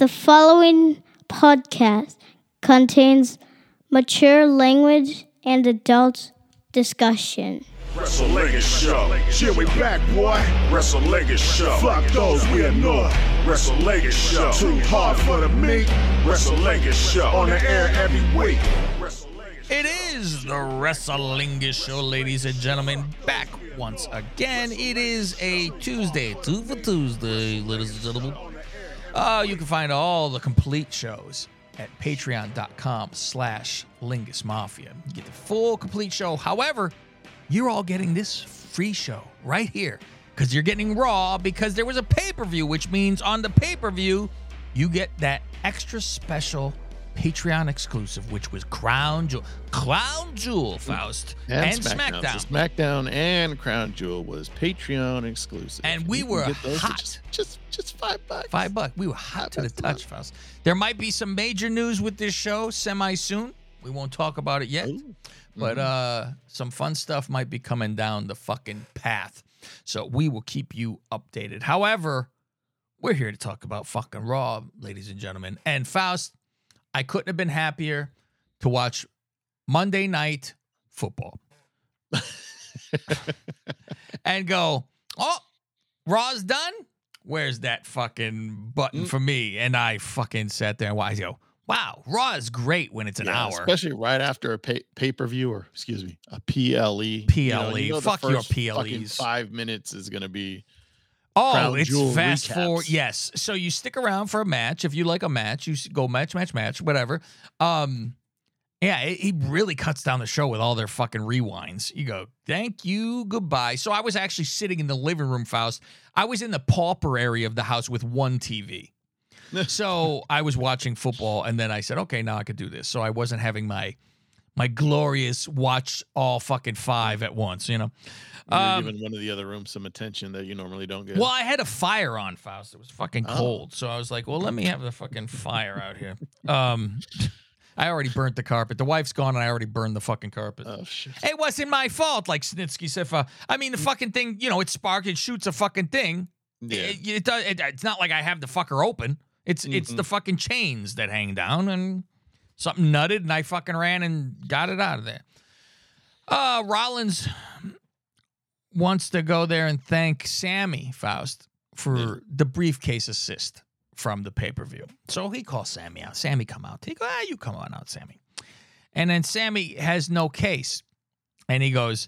The following podcast contains mature language and adult discussion. Wrestle Legged Show. Yeah, we back, boy. Wrestle Legged Show. Fuck those we ignore. Wrestle Legged Show. Too hard for the meat. Wrestle Legged Show. On the air every week. It is the Wrestlingus Show, ladies and gentlemen. Back once again. It is a Tuesday, two for Tuesday, ladies and gentlemen. Uh, you can find all the complete shows at patreon.com slash lingus mafia. You get the full complete show. However, you're all getting this free show right here because you're getting raw because there was a pay-per-view, which means on the pay-per-view, you get that extra special Patreon exclusive, which was Crown Jewel. Crown Jewel, Faust. And, SmackDown. So SmackDown and Crown Jewel was Patreon exclusive. And we You were get those for hot. Just, just, just five bucks. Five bucks. We were hot to the touch, Faust. There might be some major news with this show semi soon. We won't talk about it yet. Ooh. But uh some fun stuff might be coming down the fucking path. So we will keep you updated. However, we're here to talk about fucking Raw, ladies and gentlemen. And Faust, I couldn't have been happier to watch Monday night football. and go, oh, Raw's done. Where's that fucking button Mm. for me? And I fucking sat there and watched. I go, wow, Raw is great when it's an Yeah, hour. especially right after a pay, pay-per-view or excuse me, a PLE. PLE. the Fuck your PLEs. Five minutes is gonna be Oh, Crown it's Jewel fast recaps. forward. Yes. So you stick around for a match. If you like a match, you go match, match, match, whatever. Um, yeah, it, he really cuts down the show with all their fucking rewinds. You go, thank you, goodbye. So I was actually sitting in the living room, Faust. I was in the pauper area of the house with one TV. so I was watching football, and then I said, okay, now I could do this. So I wasn't having my my glorious watch all fucking five at once. You know. you're Um, giving one of the other rooms some attention that you normally don't get. Well, I had a fire on, Faust. It was fucking Oh. cold. So I was like, well, let me have the fucking fire out here. Um, I already burnt the carpet. The wife's gone, and I already burned the fucking carpet. Oh shit. it wasn't my fault, like Snitsky said. uh, I mean, the fucking thing, you know, it sparks, it shoots a fucking thing. Yeah. It, it does. It, it's not like I have the fucker open. It's it's Mm-hmm. the fucking chains that hang down, and something nutted, and I fucking ran and got it out of there. Uh, Rollins wants to go there and thank Sami Faust for the briefcase assist from the pay per view. So he calls Sami out. Sami, come out. He goes, ah, you come on out, Sami. And then Sami has no case, and he goes,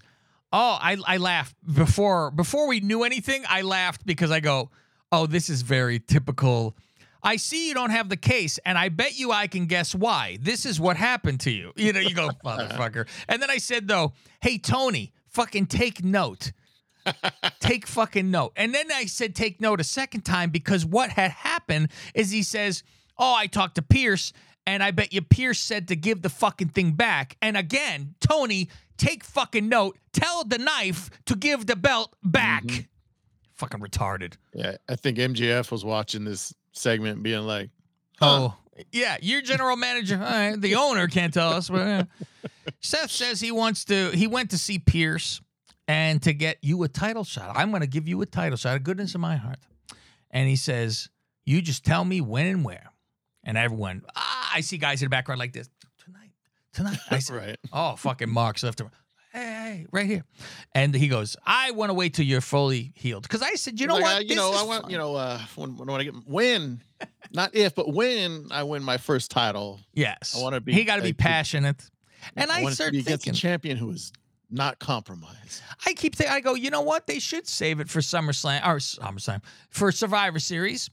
"Oh, I I laughed before before we knew anything. I laughed because I go, oh, this is very typical." I see you don't have the case, and I bet you I can guess why. This is what happened to you. You know, you go, motherfucker. And then I said, though, hey, Tony, fucking take note. take fucking note. And then I said, take note a second time because what had happened is he says, oh, I talked to Pearce, and I bet you Pearce said to give the fucking thing back. And again, Tony, take fucking note. Tell the knife to give the belt back. Mm-hmm. Fucking retarded. Yeah. I think MJF was watching this segment being like, Oh, yeah, you're general manager. Right, the owner can't tell us. But, uh, Seth says he wants to. He went to see Pearce and to get you a title shot. I'm going to give you a title shot. A goodness in my heart. And he says, "You just tell me when and where." And everyone, ah, I see guys in the background like this tonight. Tonight, I said, right. Oh, fucking Mark's left him. Hey, right here. And he goes, I want to wait till you're fully healed. Because I said, you know Like, what? uh, you This know, I want, fun. you know, uh, when, when I get when, not if, but when I win my first title, Yes. I wanna be He got to be passionate. And I, want it to start be against a thinking, champion who is not compromised. I keep thinking, I go, you know what? They should save it for SummerSlam or SummerSlam for Survivor Series.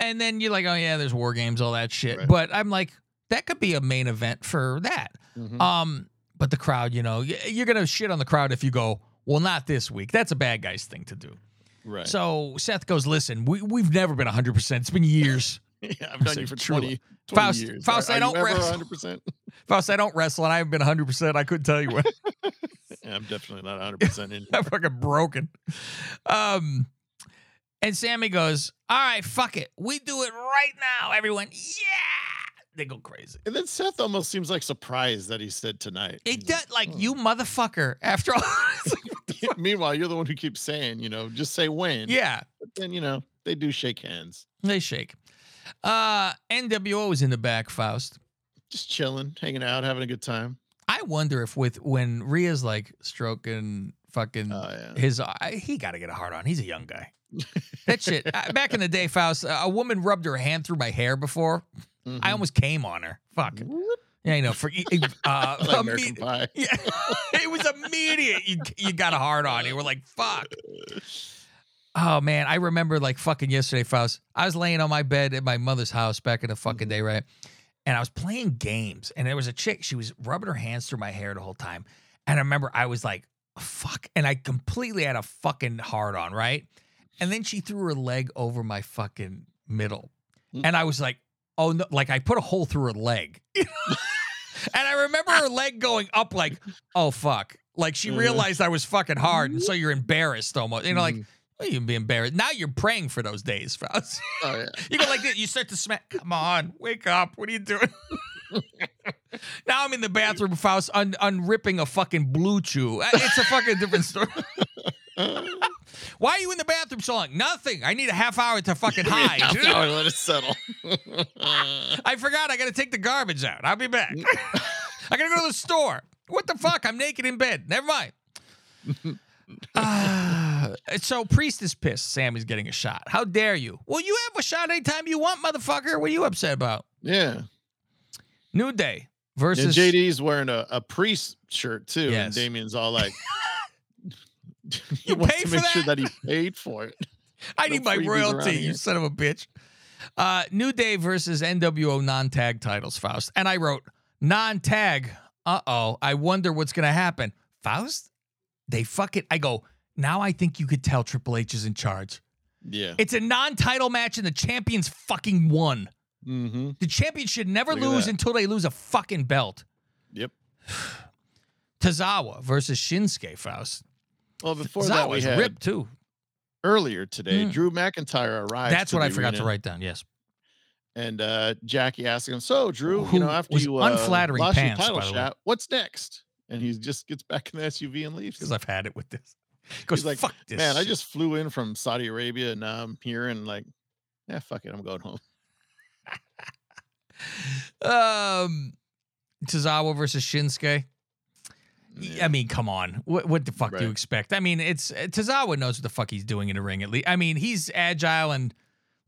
And then you're like, oh, yeah, there's war games, all that shit. Right. But I'm like, that could be a main event for that. Mhm. Um, but the crowd, you know, you're going to shit on the crowd if you go, well, not this week. That's a bad guy's thing to do. right. So Seth goes, listen, we, we've never been 100%. It's been years. yeah, I've say you for truly. 20, 20 Faust- years. Faust, are, I don't wrestle. 100%? Faust, I don't wrestle and I haven't been 100%. I couldn't tell you when. Yeah, I'm definitely not 100% in. I'm fucking broken. Um, and Sami goes, all right, fuck it. We do it right now, everyone. Yeah. They go crazy. And then Seth almost seems like surprised that he said tonight. It does, like, you motherfucker. After all, like, what the fuck? like- Meanwhile, you're the one who keeps saying, you know, just say when. yeah, But then, you know, they do shake hands. they shake. Uh, NWO is in the back, Faust. Just chilling, hanging out, having a good time. I wonder if with when Rhea's like stroking fucking Oh yeah. his, I, he got to get a hard on. He's a young guy. that shit. uh, back in the day, Faust, a woman rubbed her hand through my hair before. I Mhm. almost came on her. Fuck. Whoop, Yeah, you know, for uh, like American imme- Pie. yeah, it was immediate. You you got a hard on. You were like, fuck. Oh man, I remember like fucking yesterday, Faust. I was laying on my bed at my mother's house back in the fucking day, right? And I was playing games, and there was a chick. She was rubbing her hands through my hair the whole time. And I remember I was like, fuck. And I completely had a fucking hard on, right? And then she threw her leg over my fucking middle. Mm. And I was like, oh no, like I put a hole through her leg. and I remember her leg going up like, oh fuck. Like she Mhm. realized I was fucking hard. And so you're embarrassed almost. You know, like, Mhm. well, you'd be embarrassed. Now you're praying for those days, Faust. Oh yeah. You go like this. You start to smack. Come on, wake up. What are you doing? now I'm in the bathroom, Faust, un- unripping a fucking blue chew. Uh, It's a fucking different story. Why are you in the bathroom so long? Nothing. I need a half hour to fucking hide. Half hour, let it settle. I forgot. I got to take the garbage out. I'll be back. I got to go to the store. What the fuck? I'm naked in bed. Never mind. Uh, so priest is pissed. Sami's getting a shot. How dare you? Well, you have a shot anytime you want, motherfucker. What are you upset about? yeah. New Day And versus JD's wearing a, a priest shirt too, Yes. and Damian's all like, he You wants to for make sure that? that he paid for it. I need my royalty, you son of a bitch. Uh, New Day versus NWO non-tag titles, Faust. And I wrote non-tag. Uh-oh. I wonder what's gonna happen. Faust? They fucking I go, now I think you could tell Triple H is in charge. Yeah. It's a non-title match and the champions fucking won. Mm-hmm. The champions should never Look lose until they lose a fucking belt. Yep. Tozawa versus Shinsuke Faust. Well, before that, we had ripped too. earlier today, Mm. Drew McIntyre arrived. That's what I forgot to write down. Yes. And uh, Jackie asked him, "So, Drew, Who you know, after you uh, unflattering lost pants, your title by the way. shot, what's next?" And he just gets back in the SUV and leaves. Because I've had it with this. Goes He's like, fuck this. Man, I just flew in from Saudi Arabia, and now I'm here, and like, yeah, fuck it, I'm going home. um Tozawa versus Shinsuke. Yeah. I mean, come on. What what the fuck do you expect? I mean, it's Tozawa knows what the fuck he's doing in the ring at least. I mean, he's agile and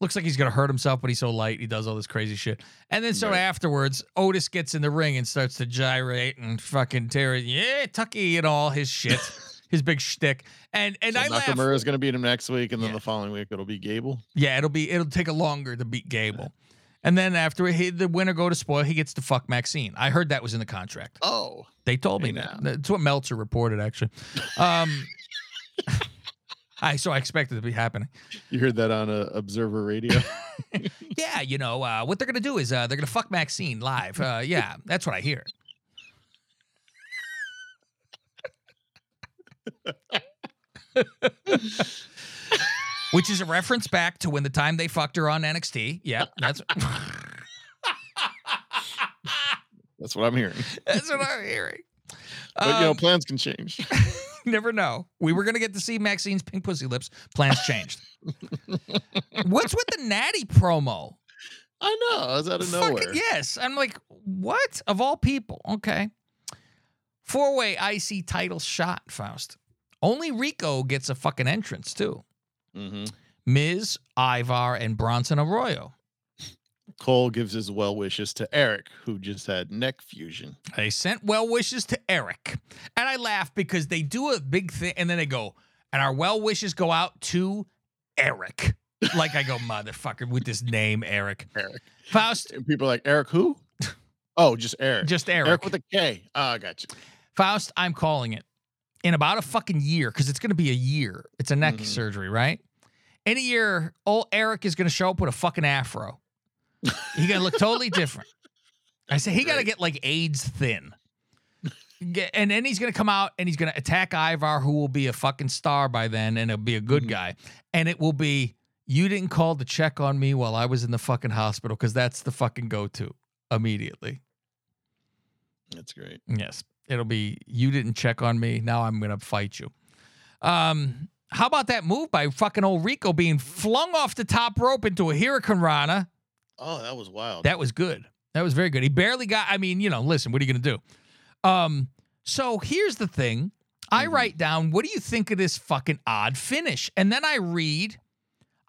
looks like he's gonna hurt himself, but he's so light. He does all this crazy shit. And then so Right. afterwards, Otis gets in the ring and starts to gyrate and fucking tear it. Yeah, Tucky and all his shit, his big shtick. And and so I. Nakamura is going to beat him next week, and then Yeah. the following week it'll be Gable. Yeah, it'll be it'll take a longer to beat Gable. And then after he, the winner go to spoil, he gets to fuck Maxxine. I heard that was in the contract. Oh, They told me Hey, that. now. That's what Meltzer reported, actually. Um, I so I expected it to be happening. you heard that on uh, Observer Radio. Yeah, you know uh, what they're gonna do is uh, they're gonna fuck Maxxine live. Uh, yeah, that's what I hear. Which is a reference back to when the time they fucked her on NXT. Yeah, that's That's what I'm hearing. that's what I'm hearing. But you know, Um, plans can change. never know. We were gonna get to see Maxxine's pink pussy lips. Plans changed. What's with the natty promo? I know. I was out of Fucking- nowhere. yes. I'm like, what? Of all people. Okay. Four way IC title shot, Faust. Only Rico gets a fucking entrance, too. Hmm Miz, Ivar, and Bronson Arroyo. Cole gives his well wishes to Eric, who just had neck fusion. They sent well wishes to Eric. And I laugh because they do a big thing and then they go, and our well wishes go out to Eric. Like I go, motherfucker, with this name, Eric. Eric. Faust, And people are like, Eric who? Oh, just Eric. just Eric. Eric with a K. Oh, I got you. Faust, I'm calling it. In about a fucking year, because it's going to be a year. It's a neck Mhm. surgery, right? In a year, old Eric is going to show up with a fucking afro. He going to look totally different. I say he got to get like AIDS thin. And then he's going to come out and he's going to attack Ivar, who will be a fucking star by then and it'll be a good Mhm. guy. And it will be, you didn't call to check on me while I was in the fucking hospital, because that's the fucking go to immediately. That's great. Yes. It'll be you didn't check on me. Now I'm gonna fight you. Um, how about that move by fucking old Rico being flung off the top rope into a Hurricanrana? Oh, that was wild. That was good. That was very good. He barely got. I mean, you know, listen. What are you gonna do? Um. So here's the thing. I Mhm. write down. What do you think of this fucking odd finish? And then I read.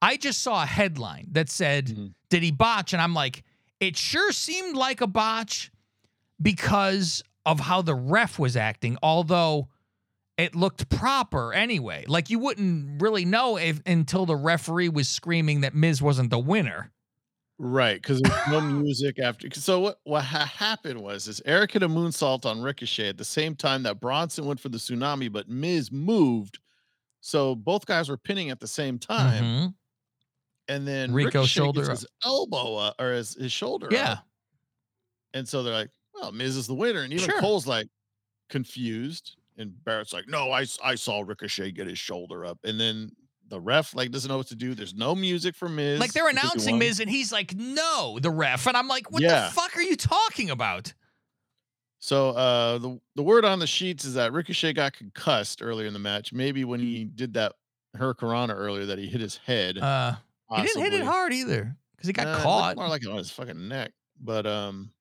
I just saw a headline that said, Mhm. "Did he botch?" And I'm like, it sure seemed like a botch because of how the ref was acting. Although it looked proper anyway. Like you wouldn't really know if until the referee was screaming that Miz wasn't the winner. Right, because there's no music after. So what what ha- happened was is Eric hit a moonsault on Ricochet at the same time that Bronson went for the tsunami, but Miz moved, so both guys were pinning at the same time, Mhm. and then Rico Ricochet shoulder gets his elbow up, or his, his shoulder Yeah. up, and so they're like, "Well, Miz is the winner," and even Sure. Cole's like confused, and Barrett's like, "No, I, I saw Ricochet get his shoulder up," and then. The ref like doesn't know what to do. There's no music for Miz. Like they're announcing. Miz, and he's like, "No, the ref," and I'm like, "What Yeah. the fuck are you talking about?" So uh the the word on the sheets is that Ricochet got concussed earlier in the match. Maybe when he did that Hurricanrana earlier that he hit his head. Uh, he didn't hit it hard either because he got Uh, caught. More like it on his fucking neck. But um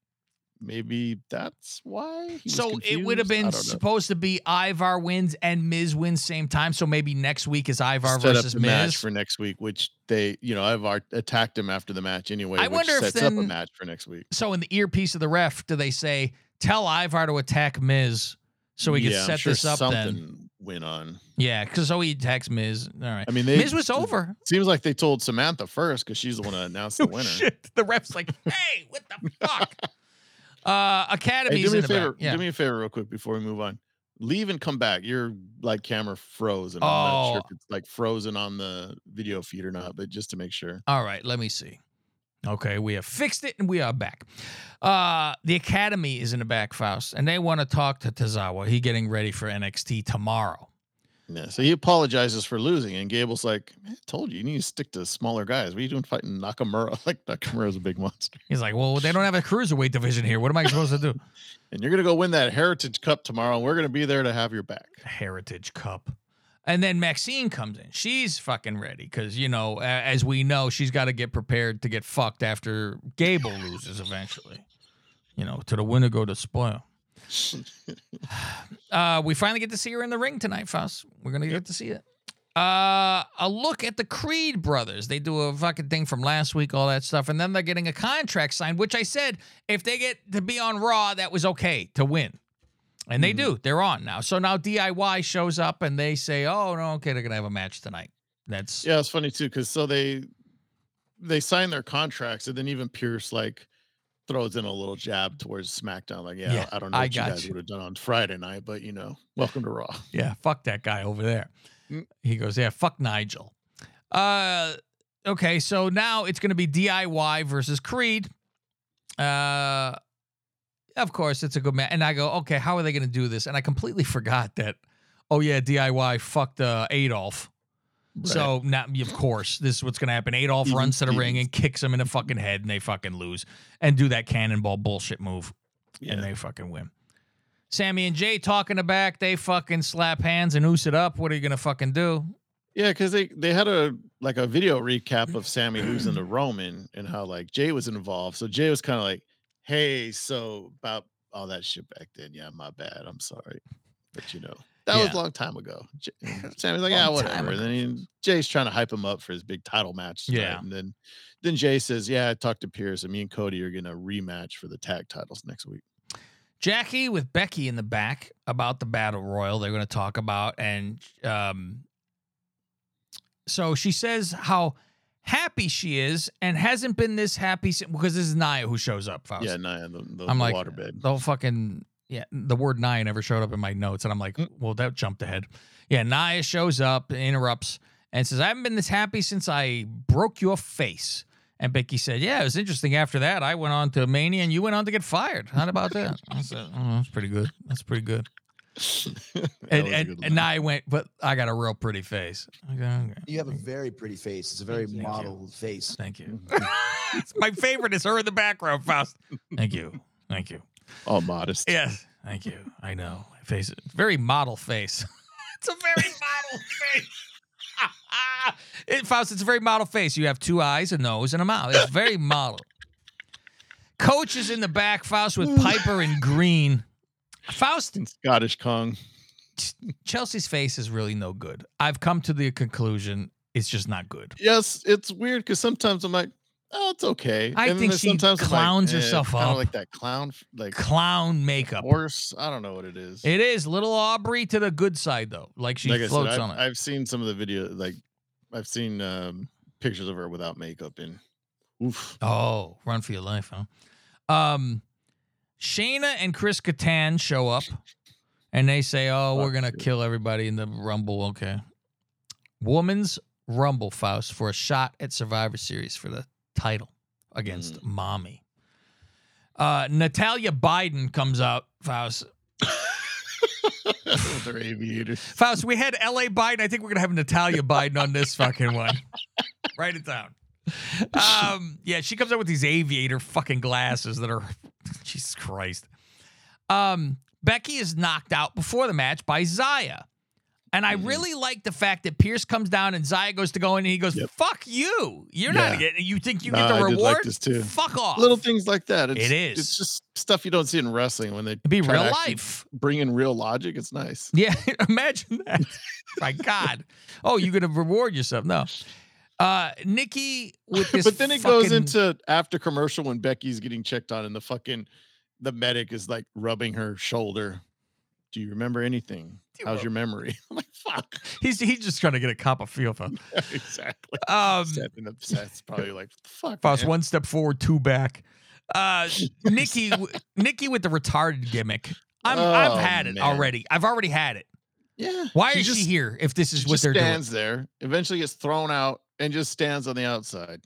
maybe that's why. So it would have been supposed to be Ivar wins and Miz wins same time. So maybe next week is Ivar set up versus the match Miz. for next week, which they, you know, I've attacked him after the match anyway. I which wonder if sets up a match for next week. so in the earpiece of the ref, do they say tell Ivar to attack Miz so we can yeah, I'm set sure this up something then? went on. Yeah, because so he attacks Miz. All right, I mean, they Miz was over. Seems like they told Samantha first because she's the one that announced the Oh, winner. shit. The ref's like, hey, what the fuck? Uh, Hey, Academy's do me in a the favor. back. Yeah. Do me a favor, real quick, before we move on. Leave and come back. Your like camera froze, and I'm not sure Oh. if it's like frozen on the video feed or not. But just to make sure. All right, let me see. Okay, we have fixed it and we are back. Uh, the Academy is in the back, Faust, and they want to talk to Tozawa. He getting ready for NXT tomorrow. Yeah. So he apologizes for losing, and Gable's like, "Man, I "Told you, you need to stick to smaller guys. What are you doing fighting Nakamura? Like Nakamura's a big monster, He's like, well, they don't have a cruiserweight division here. What am I supposed to do? and you're gonna go win that Heritage Cup tomorrow. and We're gonna be there to have your back." Heritage Cup. And then Maxxine comes in. She's fucking ready because, you know, as we know, she's got to get prepared to get fucked after Gable loses eventually. You know, to the winner go to spoil. Uh, we finally get to see her in the ring tonight, Faust. We're gonna get to see it. Uh, a look at the Creed brothers. They do a fucking thing from last week, all that stuff, and then they're getting a contract signed. Which I said, if they get to be on Raw, that was okay to win, and they do. They're on now. So now DIY shows up, and they say, "Oh no, okay, they're gonna have a match tonight." That's Yeah, it's funny too, because so they they sign their contracts, and then even Pearce like throws in a little jab towards SmackDown, like, "Yeah, Yeah, I don't know I what you guys would have done on Friday night, but you know, welcome to Raw." Yeah, fuck that guy over there. Mm. He goes, yeah, fuck Nigel. Uh, okay, so now it's going to be DIY versus Creed. Uh, of course, it's a good match. And I go, okay, how are they going to do this? And I completely forgot that. Oh yeah, DIY fucked uh, Adolf. So now, of course, this is what's going to happen. Adolf Easy runs to the ring and kicks him in the fucking head, and they fucking lose and do that cannonball bullshit move yeah, and they fucking win. Sami and Jey talking the back, they fucking slap hands and oos it up. What are you gonna fucking do? yeah, because they they had a like a video recap of Sami losing to Roman and how like Jey was involved. So Jey was kind of like, "Hey, so about all that shit back then, yeah, my bad. I'm sorry, but you know." That was a long time ago. J- Sami's like, yeah, whatever. And then he, Jey's trying to hype him up for his big title match. tonight. Yeah. And then then Jey says, Yeah, I talked to Pearce and me and Cody are gonna rematch for the tag titles next week. Jackie with Becky in the back about the battle royal they're gonna talk about. And um so she says how happy she is and hasn't been this happy since because this is Nia who shows up, Faust. Yeah, Nia, the, the, I'm the like waterbed. the whole fucking yeah. The word Nia never showed up in my notes, and I'm like, Mm. well, that jumped ahead. Yeah, Nia shows up, interrupts, and says, "I haven't been this happy since I broke your face." And Becky said, "Yeah, it was interesting. After that, I went on to Mania, and you went on to get fired. How about that?" I said, "Oh, that's pretty good. That's pretty good." That And was and, good and line. Nia went, "But I got a real pretty face." Okay, okay. You have a very pretty face. It's a very Thank you. model face. Thank you. It's my favorite is her in the background, Faust. Thank you. Thank you. All modest. Yes. Thank you. I know. My face is very model face. it's a very model face. it, Faust, it's a very model face. You have two eyes, a nose, and a mouth. It's very model. Coach is in the back, Faust with Piper and Green. Faust, And Scottish Kong. Chelsea's face is really no good. I've come to the conclusion it's just not good. Yes, it's weird because sometimes I'm like, oh, it's okay. I And think she sometimes I'm like, clowns eh, herself kinda up. like that clown, like Clown makeup. horse. I don't know what it is. It is little Aubrey to the good side though. Like she like floats said, on I've, it. I've seen some of the video, like I've seen um, pictures of her without makeup, and oof. Oh, run for your life, huh? Um, Shayna and Chris Kattan show up, and they say, "Oh, we're gonna kill everybody in the Rumble." Okay, Women's Rumble, Faust, for a shot at Survivor Series for the title against Mommy. Uh, Natalia Biden comes out, Faust. with her aviators. Faust, we had L.A. Biden. I think we're gonna have Natalia Biden on this fucking one. Write it down. Um, yeah, she comes out with these aviator fucking glasses that are Jesus Christ. Um, Becky is knocked out before the match by Zaya. And I Mhm. really like the fact that Pearce comes down and Zaya goes to go in and he goes, Yep. "Fuck you! You're Yeah. not getting. You think you No, get the I did reward? like this too. Fuck off! Little things like that. It's, It is. It's just stuff you don't see in wrestling when they It'd be real life. Bring in real logic. It's nice. Yeah, imagine that. My God. Oh, you're gonna reward yourself? No. Uh, Nikki with this. but then it goes into after commercial when Becky's getting checked on and the fucking the medic is like rubbing her shoulder. Do you remember anything? Do you How's re- your memory? I'm like, fuck. He's he's just trying to get a cop of feel for. exactly. Um, Stepping up, that's probably like, fuck. Faust, one step forward, two back. Uh, Nikki, w- Nikki with the retarded gimmick. I'm, I've Oh, had it man. already. I've already had it. Yeah. Why she is she here if this is She what just they're doing? stands there, eventually gets thrown out, and just stands on the outside.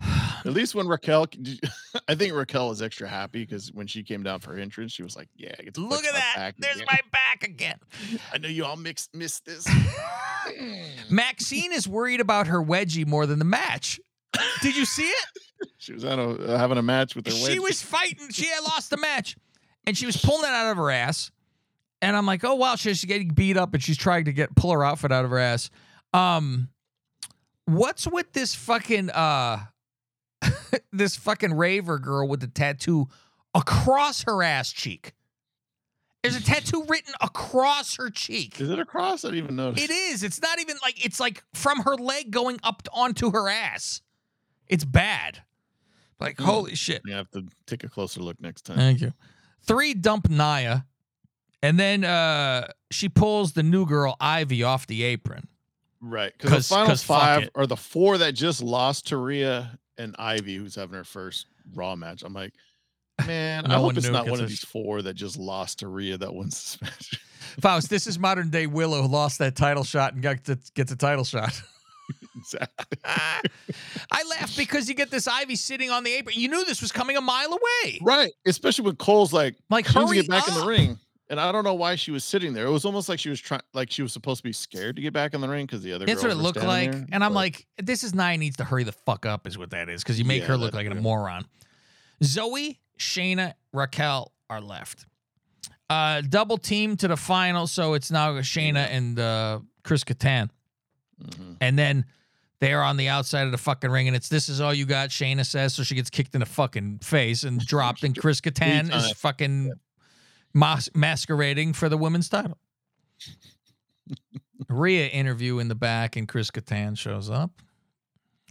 At least when Raquel, I think Raquel is extra happy because when she came down for her entrance, she was like, "Yeah, I get to Look at that. There's again. my back again. I know you all mixed missed this. Maxxine is worried about her wedgie more than the match. Did you see it? she was on a, having a match with her. Wedgie. She was fighting. She had lost the match, and she was pulling it out of her ass. And I'm like, oh wow, she's getting beat up, and she's trying to get pull her outfit out of her ass. Um, what's with this fucking uh, this fucking raver girl with the tattoo across her ass cheek? There's a tattoo written across her cheek. Is it across? I didn't even notice. It is. It's not even like it's like from her leg going up onto her ass. It's bad. Like Hmm. holy shit. You have to take a closer look next time. Thank you. Three dump Nia, and then uh she pulls the new girl Ivy off the apron. Right, because the final five are the four that just lost to Rhea and Ivy, who's having her first Raw match. I'm like, man, I hope it's not one of these four that just lost to Rhea that wins this match. Faust, this is modern day Willow who lost that title shot and got to get the title shot. exactly. I laugh because you get this Ivy sitting on the apron. You knew this was coming a mile away. Right, especially when Cole's like, Like, she needs to hurry get back in up. the ring. And I don't know why she was sitting there. It was almost like she was trying, like she was supposed to be scared to get back in the ring because the other. That's what it looked like. there, and I'm but- like, this is Nia needs to hurry the fuck up, is what that is, because you make Yeah, her look like a moron. Zoey, Shayna, Raquel are left. Uh, double team to the final, so it's now Shayna and uh, Chris Kattan. Mhm. And then they're on the outside of the fucking ring, and it's this is all you got, Shayna says. So she gets kicked in the fucking face and dropped, and Chris Kattan is fucking mas- masquerading for the women's title. Rhea interview in the back, and Chris Kattan shows up.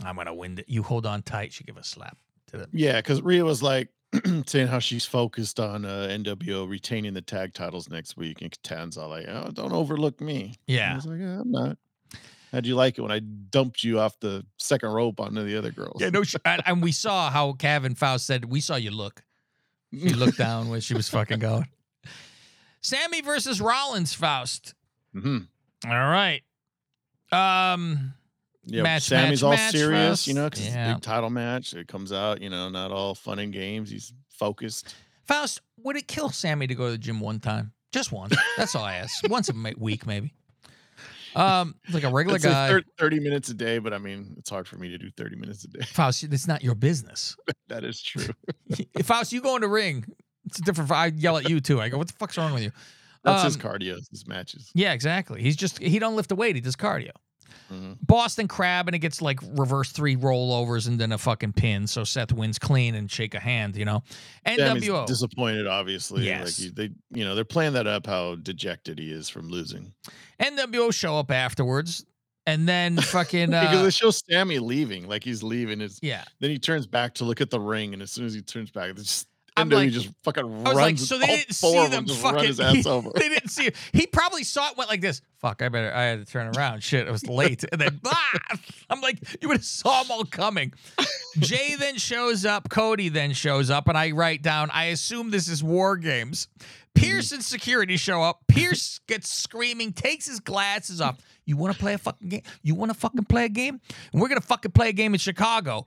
I'm gonna win it. You hold on tight. She give a slap to the Yeah, because Rhea was like saying how she's focused on uh, NWO retaining the tag titles next week, and Katan's all like, "Oh, don't overlook me." I yeah. was like, "Yeah, I'm not." How'd you like it when I dumped you off the second rope onto the other girls? Yeah, no, sh- and, and we saw how Kevin Faust said, "We saw you look." She looked down where she was fucking going. Sami versus Rollins, Faust. hmm All right. Um, Yeah, Match, Sami's match, all match serious, us. you know, because it's a Yeah. big title match. It comes out, you know, not all fun and games. He's focused. Faust, would it kill Sami to go to the gym one time? Just once. That's all I ask. Once a week, maybe. Um, like a regular guy. thir- 30 minutes a day, but I mean, it's hard for me to do 30 minutes a day. Faust, it's not your business. that is true. if Faust, you go in the ring, it's a different. I yell at you too. I go, "What the fuck's wrong with you?" That's his Um, cardio, his matches. Yeah, exactly. He's just he don't lift a weight. He does cardio. Mhm. Boston Crab, and it gets like reverse three rollovers and then a fucking pin. So Seth wins clean and shake a hand, you know. NWO. disappointed, obviously. Yes. Like he, they, you know, they're playing that up how dejected he is from losing. NWO show up afterwards, and then fucking because uh, they show Sami leaving, like he's leaving. It's yeah. then he turns back to look at the ring, and as soon as he turns back, it's just I'm like- just fucking I was like, so they didn't see them fucking. his ass over. they didn't see it. He probably saw it, went like this. Fuck, I better. I had to turn around. Shit, it was late. And then, ah! I'm like, you would have saw them all coming. Jey then shows up. Cody then shows up, and I write down. I assume this is War Games. Pearce and security show up. Pearce gets screaming, takes his glasses off. You want to play a fucking game? You want to fucking play a game? And we're gonna fucking play a game in Chicago.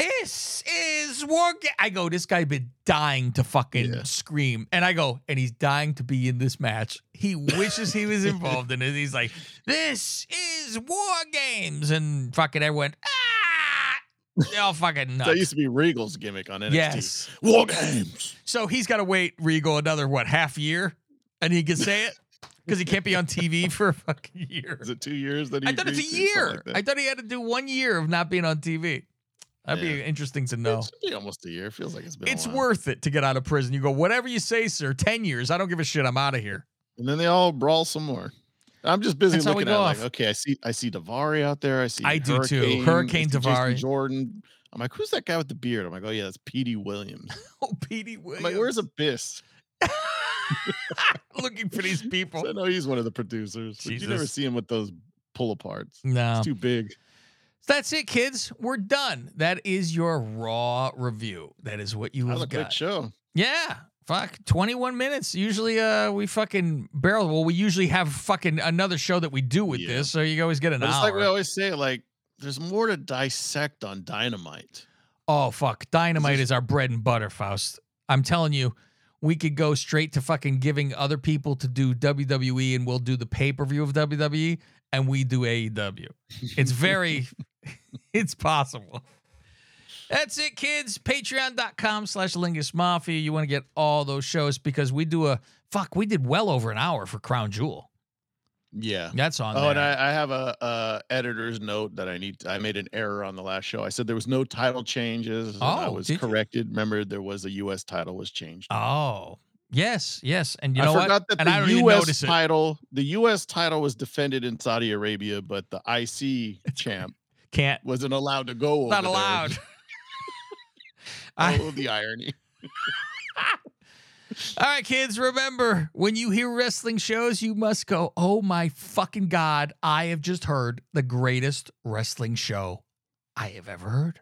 This is war. Ga-. I go, this guy been dying to fucking Yeah. scream, and I go, and he's dying to be in this match. He wishes he was involved in it. He's like, this is war games, and fucking everyone, ah, they're all fucking nuts. That used to be Regal's gimmick on NXT. yes. War games. So he's got to wait Regal another what half year, and he can say it because he can't be on TV for a fucking year. Is it two years that he I thought it's a agreed to? Something year. like. I thought he had to do one year of not being on TV. That'd be interesting to know. It should be almost a year. It feels like it's been. It's worth it to get out of prison. You go, whatever you say, sir. Ten years. I don't give a shit. I'm out of here. And then they all brawl some more. I'm just busy That's looking at like, okay, I see I see Daivari out there. I see I do too. Hurricane, Hurricane I see Jason Daivari. Jordan. I'm like, who's that guy with the beard? I'm like, oh yeah, that's Petey Williams. Oh, Petey I'm Williams. like, where's Abyss? looking for these people? I know he's one of the producers. You never see him with those pull aparts. No. It's too big. That's it, kids. We're done. That is your raw review. That is what you That was have a got. show. Yeah. Fuck. 21 minutes. Usually uh we fucking barrel well, we usually have fucking another show that we do with Yeah. this, so you always get an But it's hour. like we always say, like, there's more to dissect on dynamite. Oh fuck, dynamite is our bread and butter, Faust. I'm telling you, we could go straight to fucking giving other people to do WWE, and we'll do the pay per view of WWE, and we do AEW. It's very, it's possible. That's it, kids. Patreon.com slash Lingus Mafia. You want to get all those shows because we do a fuck. We did well over an hour for Crown Jewel. Yeah. That's on Oh, there. and I, I have a, uh editor's note that I need. I made an error on the last show. I said there was no title changes. Oh, I was did you? corrected. Remember, there was a U.S. title was changed. oh, yes, yes. And you know I what? that and I the U.S. notice it. title, the U.S. title was defended in Saudi Arabia, but the IC champ Can't. wasn't allowed to go. Not over there. allowed. I- oh, the irony. All right, kids, remember when you hear wrestling shows, you must go, oh my fucking God, I have just heard the greatest wrestling show I have ever heard.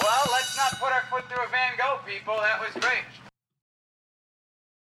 Well, let's not put our foot through a Van Gogh, people. That was great.